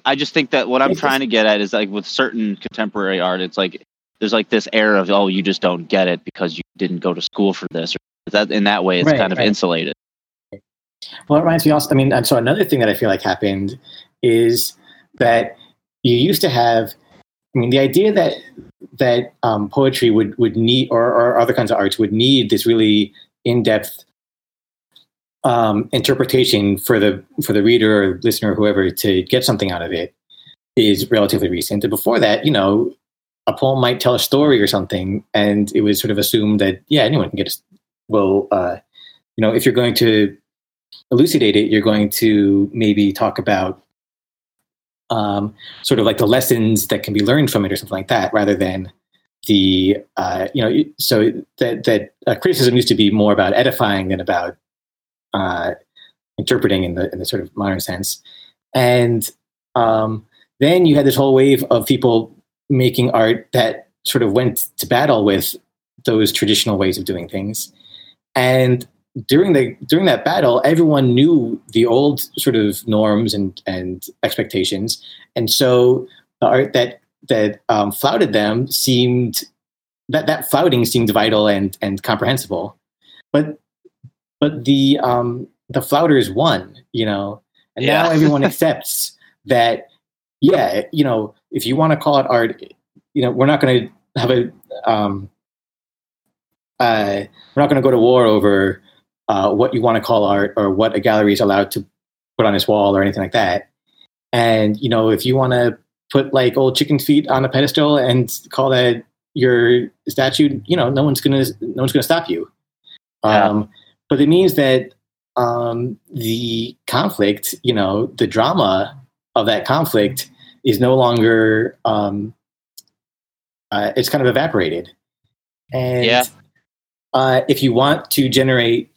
C: i just think that what i'm trying to get at is like with certain contemporary art it's like there's like this air of oh you just don't get it because you didn't go to school for this or that in that way it's
D: Right,
C: kind of
D: right.
C: insulated
D: Well, it reminds me also. I mean, and so another thing that I feel like happened is that you used to have. I mean, the idea that that um, poetry would would need, or, or other kinds of arts would need this really in depth um, interpretation for the for the reader or listener or whoever to get something out of it is relatively recent. And before that, you know, a poem might tell a story or something, and it was sort of assumed that yeah, anyone can get. A, well, uh, you know, if you're going to elucidate it, you're going to maybe talk about um, sort of like the lessons that can be learned from it or something like that, rather than the uh, you know. So that that uh, criticism used to be more about edifying than about uh, interpreting in the in the sort of modern sense, and um, then you had this whole wave of people making art that sort of went to battle with those traditional ways of doing things, and during the during that battle, everyone knew the old sort of norms and and expectations, and so the art that that um, flouted them seemed that that flouting seemed vital and and comprehensible, but but the um, the flouters won, you know, and now everyone <laughs> accepts that. Yeah, you know, if you want to call it art, you know, we're not going to have a um, uh, we're not going to go to war over uh, what you want to call art or what a gallery is allowed to put on its wall or anything like that. And you know, if you want to put like old chicken feet on a pedestal and call that your statue, you know, no one's gonna no one's gonna stop you.
C: Yeah.
D: Um, but it means that um, the conflict, you know, the drama of that conflict is no longer um, uh, it's kind of evaporated. And
C: Yeah.
D: uh, if you want to generate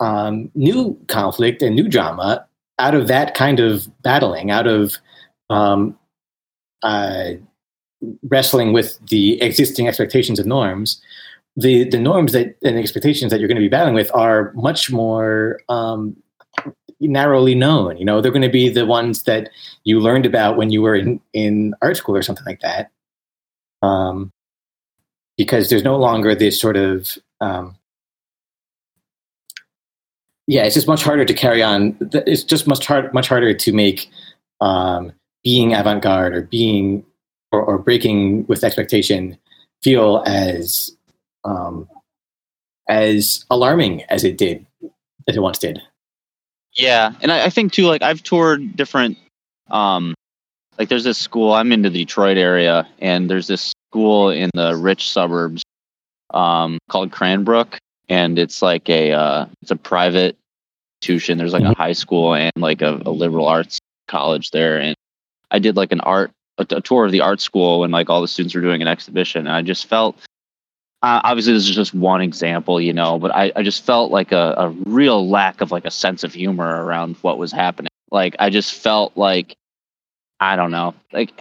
D: um, new conflict and new drama out of that kind of battling, out of um, uh, wrestling with the existing expectations and norms, the the norms that and expectations that you're going to be battling with are much more um, narrowly known. You know, they're going to be the ones that you learned about when you were in, in art school or something like that. Um, because there's no longer this sort of um, yeah, it's just much harder to carry on. It's just much hard, much harder to make um, being avant-garde or being or, or breaking with expectation feel as um, as alarming as it did as it once did.
C: Yeah, and I, I think too, like I've toured different, um, like there's this school. I'm in the Detroit area, and there's this school in the rich suburbs, um, called Cranbrook, and it's like a uh, it's a private institution. There's like a
D: Mhm.
C: high school and like a, a liberal arts college there, and I did like an art a, a tour of the art school when like all the students were doing an exhibition, and I just felt. Uh, obviously, this is just one example, you know, but I, I just felt like a, a real lack of like a sense of humor around what was happening. Like I just felt like I don't know, like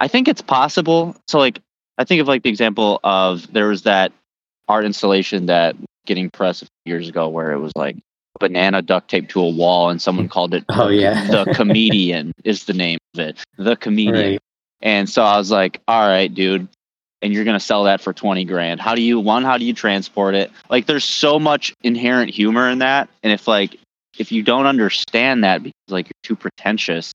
C: I think it's possible. So like I think of like the example of there was that art installation that getting press a few years ago where it was like banana duct taped to a wall and someone called it
D: Oh yeah. <laughs>
C: the comedian is the name of it. The comedian.
D: Right.
C: And so I was like, all right, dude. And you're gonna sell that for twenty grand. How do you one, how do you transport it? Like there's so much inherent humor in that. And if like if you don't understand that because like you're too pretentious,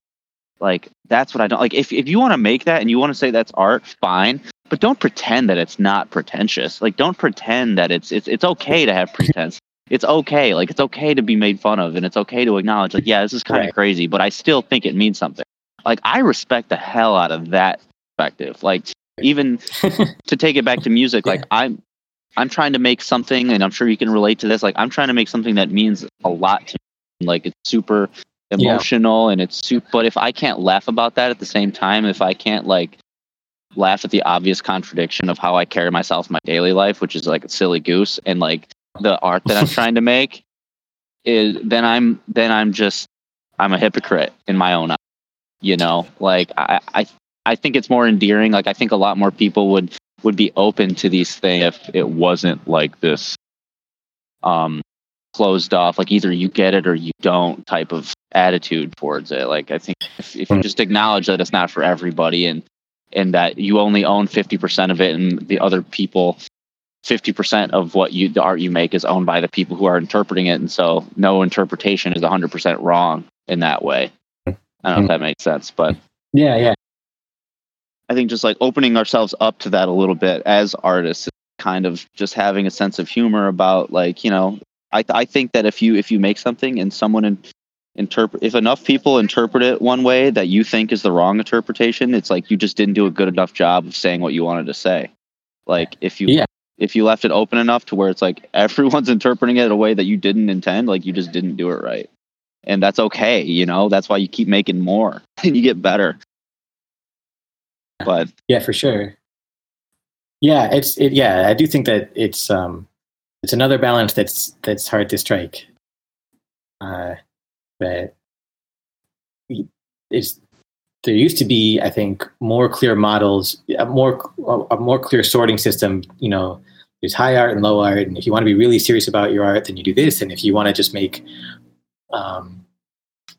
C: like that's what I don't like. If if you want to make that and you want to say that's art, fine. But don't pretend that it's not pretentious. Like don't pretend that it's it's it's okay to have pretense. It's okay. Like it's okay to be made fun of and it's okay to acknowledge like, yeah, this is kind of
D: Right.
C: crazy, but I still think it means something. Like I respect the hell out of that perspective. Like even to take it back to music, like <laughs> I'm I'm trying to make something and I'm sure you can relate to this. Like I'm trying to make something that means a lot to me. Like it's super
D: Yeah.
C: emotional and it's super but if I can't laugh about that at the same time, if I can't like laugh at the obvious contradiction of how I carry myself in my daily life, which is like a silly goose, and like the art that I'm <laughs> trying to make is then I'm then I'm just I'm a hypocrite in my own eye. You know, like I I I think it's more endearing. Like I think a lot more people would would be open to these things if it wasn't like this um closed off like either you get it or you don't type of attitude towards it. Like i think if, if you just acknowledge that it's not for everybody and and that you only own 50% of it and the other people 50% of what you the art you make is owned by the people who are interpreting it. And so no interpretation is 100% wrong in that way. I don't know if that makes sense but
D: yeah, yeah.
C: I think just like opening ourselves up to that a little bit as artists, kind of just having a sense of humor about like you know, I I think that if you if you make something and someone in, interpret if enough people interpret it one way that you think is the wrong interpretation, it's like you just didn't do a good enough job of saying what you wanted to say. Like if you
D: Yeah.
C: if you left it open enough to where it's like <laughs> everyone's interpreting it a way that you didn't intend, like you just didn't do it right. And that's okay, you know. That's why you keep making more <laughs> and you get better. But
D: Yeah, for sure. Yeah, it's it. Yeah, I do think that it's um, it's another balance that's that's hard to strike. Uh, that it's there used to be, I think, more clear models, a more a more clear sorting system. You know, there's high art and low art, and if you want to be really serious about your art, then you do this, and if you want to just make um,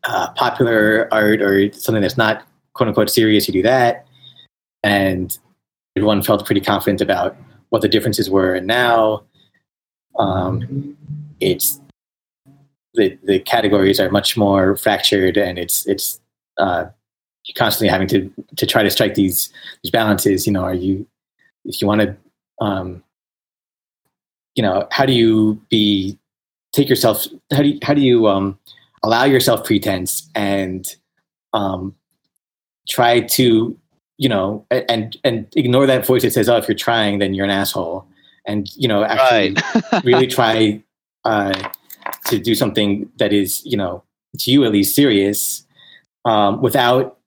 D: uh, popular art or something that's not quote unquote serious, you do that and everyone felt pretty confident about what the differences were. And now, um, it's the the categories are much more fractured, and it's it's uh, you're constantly having to to try to strike these these balances. You know, are you if you want to, um, you know, how do you be take yourself? How do you, how do you um, allow yourself pretense and um, try to you know, and and ignore that voice that says, "Oh, if you're trying, then you're an asshole," and you know, actually <laughs> really try uh, to do something that is, you know, to you at least serious, um, without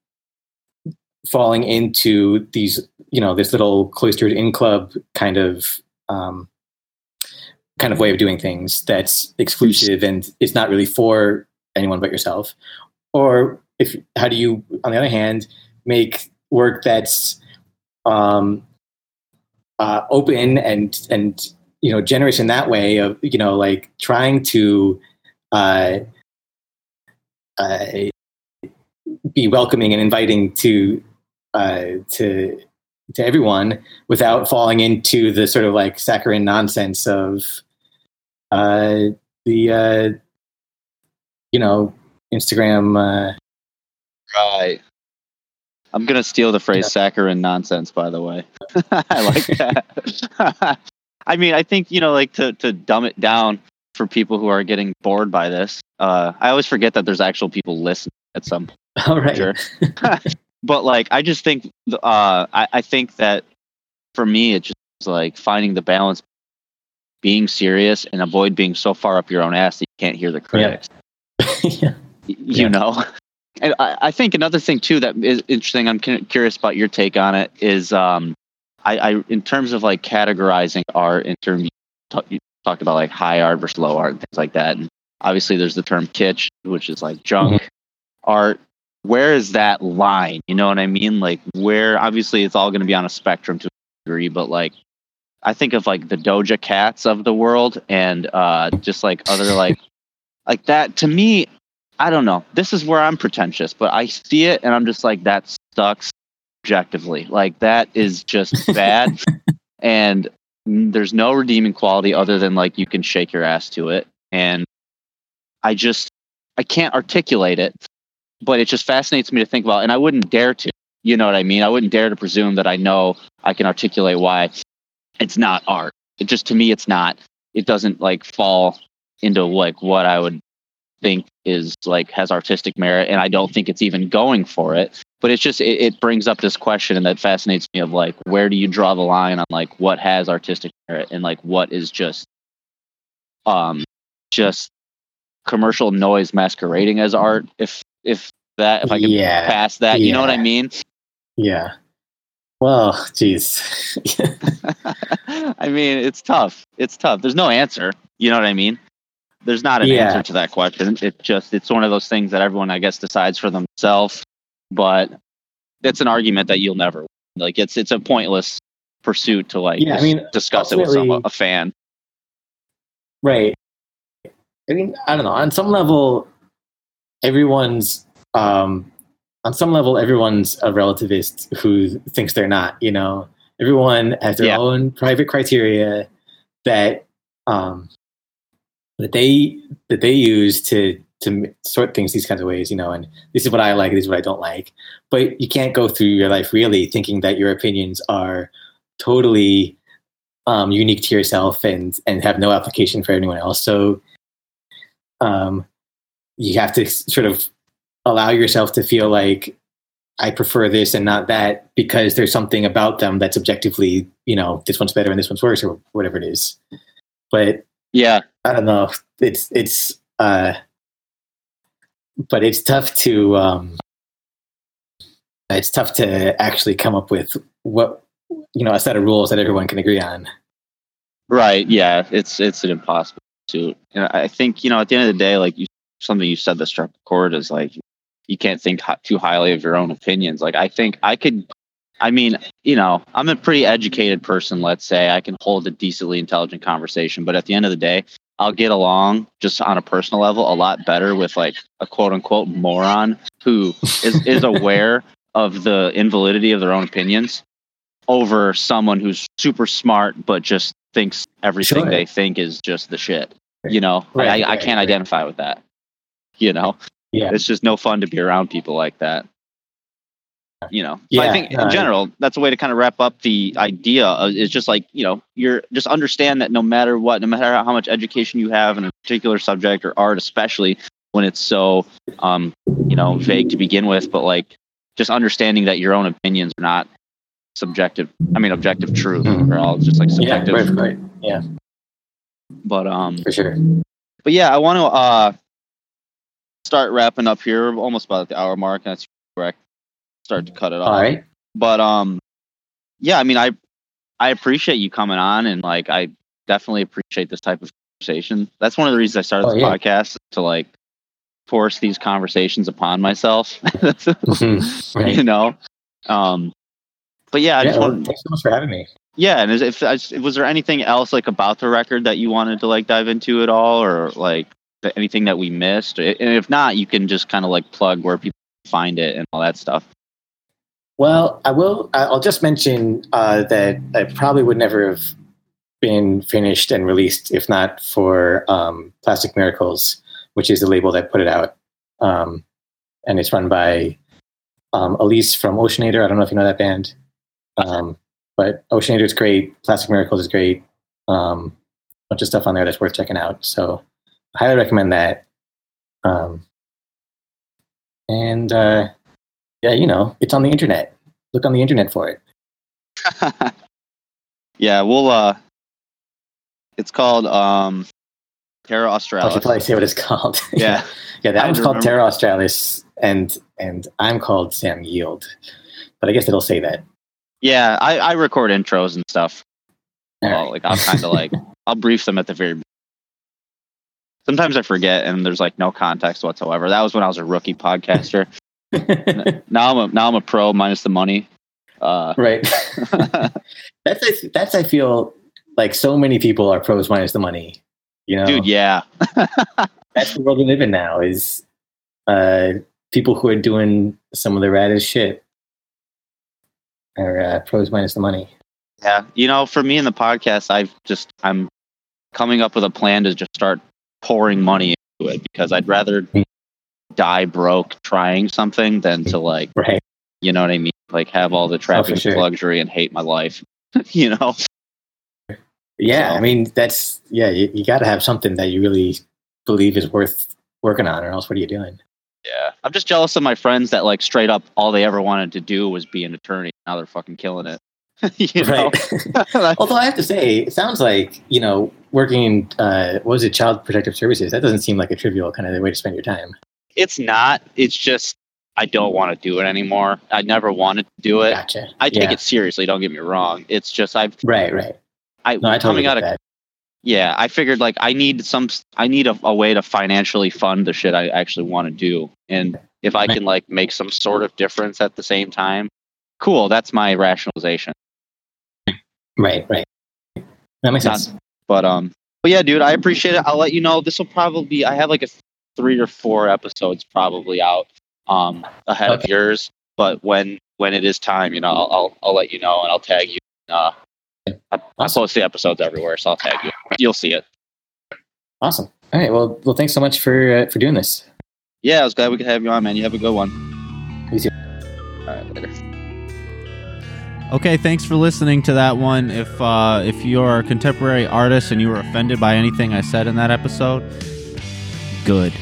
D: falling into these, you know, this little cloistered in club kind of um, kind of way of doing things that's exclusive and is not really for anyone but yourself. Or if how do you, on the other hand, make work that's um, uh, open and and you know generous in that way of you know like trying to uh, uh, be welcoming and inviting to uh, to to everyone without falling into the sort of like saccharine nonsense of uh, the uh, you know Instagram.
C: Right. I'm gonna steal the phrase saccharine nonsense. By the way, <laughs> I like that. <laughs> I mean, I think you know, like to to dumb it down for people who are getting bored by this. Uh, I always forget that there's actual people listening at some point. <laughs>
D: all right.
C: Sure. but like, I just think, uh, I, I think that for me, it just is like finding the balance, being serious, and avoid being so far up your own ass that you can't hear the critics.
D: yeah.
C: y- you
D: Yeah.
C: know and I, I think another thing too that is interesting i'm curious about your take on it is um i, I in terms of like categorizing art in terms you, talk, you talked about like high art versus low art and things like that and obviously there's the term kitsch which is like junk art where is that line? You know what I mean? Like where obviously it's all going to be on a spectrum to a degree, but like I think of like the Doja Cats of the world and uh just like other like like that to me I don't know. This is where I'm pretentious, but I see it and I'm just like that sucks objectively. Like that is just <laughs> bad and there's no redeeming quality other than like you can shake your ass to it and I just I can't articulate it, but it just fascinates me to think about and I wouldn't dare to. You know what I mean? I wouldn't dare to presume that I know I can articulate why it's not art. It just to me it's not. It doesn't like fall into like what I would think is like has artistic merit and I don't think it's even going for it. But it's just it, it brings up this question and that fascinates me of like where do you draw the line on like what has artistic merit and like what is just um just commercial noise masquerading as art if if that if I can
D: Yeah,
C: pass that, you know what I mean?
D: Yeah. Well, geez. <laughs> <laughs>
C: I mean, it's tough. It's tough. There's no answer. You know what I mean? There's not an
D: Yeah.
C: answer to that question. It just it's one of those things that everyone I guess decides for themselves. But it's an argument that you'll never like. It's it's a pointless pursuit to like
D: Yeah, I mean,
C: discuss it with some, a fan.
D: Right. I mean, I don't know. On some level, everyone's um, on some level everyone's a relativist who thinks they're not. You know, everyone has their
C: Yeah.
D: own private criteria that um, that they that they use to to sort things these kinds of ways. You know, and this is what I like. This is what I don't like. But you can't go through your life really thinking that your opinions are totally um, unique to yourself and and have no application for anyone else. So um, you have to sort of allow yourself to feel like I prefer this and not that because there's something about them that's objectively, you know, this one's better and this one's worse or whatever it is. But
C: Yeah,
D: I don't know. It's it's uh, but it's tough to um, it's tough to actually come up with what you know a set of rules that everyone can agree on.
C: right. Yeah, it's it's an impossible pursuit. And I I think you know at the end of the day, like you something you said that struck a chord is like you can't think too highly of your own opinions. Like I think I could. I mean, you know, I'm a pretty educated person. Let's say I can hold a decently intelligent conversation, but at the end of the day, I'll get along just on a personal level a lot better with like a quote unquote moron who is is <laughs> aware of the invalidity of their own opinions over someone who's super smart but just thinks everything
D: Sure.
C: they think is just the shit. You know,
D: Right,
C: I, I
D: right,
C: can't
D: right.
C: identify with that. You know,
D: Yeah.
C: it's just no fun to be around people like that. You know, so I think
D: no,
C: in
D: I-
C: general, that's a way to kind of wrap up the idea. Of, it's just like you know, you're just understand that no matter what, no matter how much education you have in a particular subject or art, especially when it's so, um, you know, vague to begin with, but like just understanding that your own opinions are not subjective. I mean, objective truth.
D: Mhm.
C: They're all just like
D: Yeah,
C: subjective.
D: right, right. Yeah,
C: But um,
D: for sure.
C: but yeah, I want to uh start wrapping up here. We're almost about the hour mark. and That's correct. Start to cut it off.
D: All right.
C: But um, yeah, I mean, I I appreciate you coming on, and like I definitely appreciate this type of conversation. That's one of the reasons I started
D: Oh,
C: this
D: yeah.
C: podcast to like force these conversations upon myself. <laughs>
D: Mhm, right.
C: You know. Um, but yeah, I
D: Yeah,
C: just
D: well,
C: want
D: thanks so much for having me.
C: yeah, and is, if I was there anything else like about the record that you wanted to like dive into at all, or like anything that we missed? And if not, you can just kind of like plug where people find it and all that stuff.
D: Well, I will. I'll just mention uh, that I probably would never have been finished and released if not for um, Plastic Miracles, which is the label that put it out, um, and it's run by um, Elise from Oceanator. I don't know if you know that band, um, but Oceanator is great. Plastic Miracles is great. Um, bunch of stuff on there that's worth checking out. So, I highly recommend that. Um, and uh, yeah, you know, it's on the internet. Look on the internet for it. <laughs>
C: yeah, we'll uh, it's called um, Terra Australis.
D: I should probably say what it's <laughs> called.
C: Yeah,
D: yeah, that
C: I
D: one's called
C: remember.
D: Terra Australis, and and I'm called Sam Yield. But I guess it'll say that.
C: yeah. I, I record intros and stuff.
D: All
C: Well,
D: right.
C: like I'll kind of like <laughs> I'll brief them at the very. Sometimes I forget, and there's like no context whatsoever. That was when I was a rookie podcaster. <laughs> now I'm a now I'm a pro minus the money. Uh,
D: right. <laughs> <laughs> that's that's I feel like so many people are pros minus the money. You know,
C: dude, yeah.
D: that's the world we live in now. Is uh, people who are doing some of the raddest shit are uh, pros minus the money.
C: Yeah, you know, for me in the podcast, I've just I'm coming up with a plan to just start pouring money into it because I'd rather die broke trying something than to like,
D: Right.
C: you know what I mean? Like have all the trappings
D: sure.
C: of luxury and hate my life. <laughs> you know?
D: Yeah,
C: So-
D: I mean that's yeah. You, you got to have something that you really believe is worth working on, or else what are you doing?
C: Yeah. I'm just jealous of my friends that like straight up all they ever wanted to do was be an attorney. Now they're fucking killing it. <laughs> you know?
D: Right. <laughs> Although I have to say, it sounds like you know working in uh, what was it, Child Protective Services. That doesn't seem like a trivial kind of way to spend your time.
C: It's not. It's just I don't want to do it anymore. I never wanted to do it.
D: Gotcha.
C: I take
D: Yeah.
C: it seriously. Don't get me wrong. It's just I've
D: Right, right.
C: I,
D: No, I totally
C: coming out of
D: that.
C: yeah. I figured like I need some. I need a, a way to financially fund the shit I actually want to do, and if I can like make some sort of difference at the same time, cool. That's my rationalization.
D: Right, right. That makes
C: Not-
D: sense.
C: But um, but yeah, dude, I appreciate it. I'll let you know. This will probably be. I have like a three or four episodes probably out um ahead of yours. But when when it is time, you know, I'll I'll, I'll let you know and I'll tag you. Uh, I, I
D: Awesome.
C: post the episodes everywhere, so I'll tag you. You'll see it.
D: Awesome. All right. Well, well, thanks so much for uh, for doing this.
C: Yeah, I was glad we could have you on, man. You have a good one.
D: You too.
C: All right, later.
A: Okay, thanks for listening to that one. If uh, if you're a contemporary artist and you were offended by anything I said in that episode, good.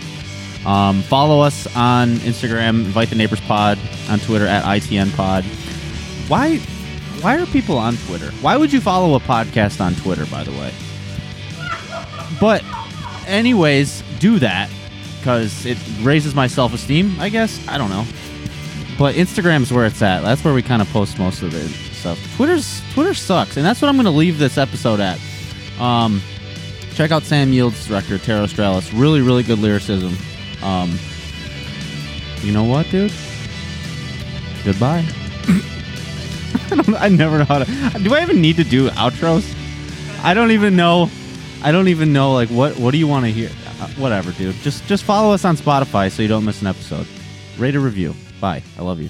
A: Um, follow us on Instagram, invite the neighbors pod, on Twitter at ITN pod. Why why are people on Twitter? Why would you follow a podcast on Twitter, by the way? But anyways, do that because it raises my self esteem, I guess. I don't know. But Instagram's where it's at. That's where we kind of post most of the stuff. Twitter's Twitter sucks, and that's what I'm going to leave this episode at. Um, check out Sam Yield's record, Terra Australis. Really, really good lyricism. Um, you know what, dude? Goodbye. <coughs> I, I never know how to. Do I even need to do outros? I don't even know. I don't even know. Like, what? What do you want to hear? Uh, whatever, dude. Just just follow us on Spotify so you don't miss an episode. Rate a review. Bye. I love you.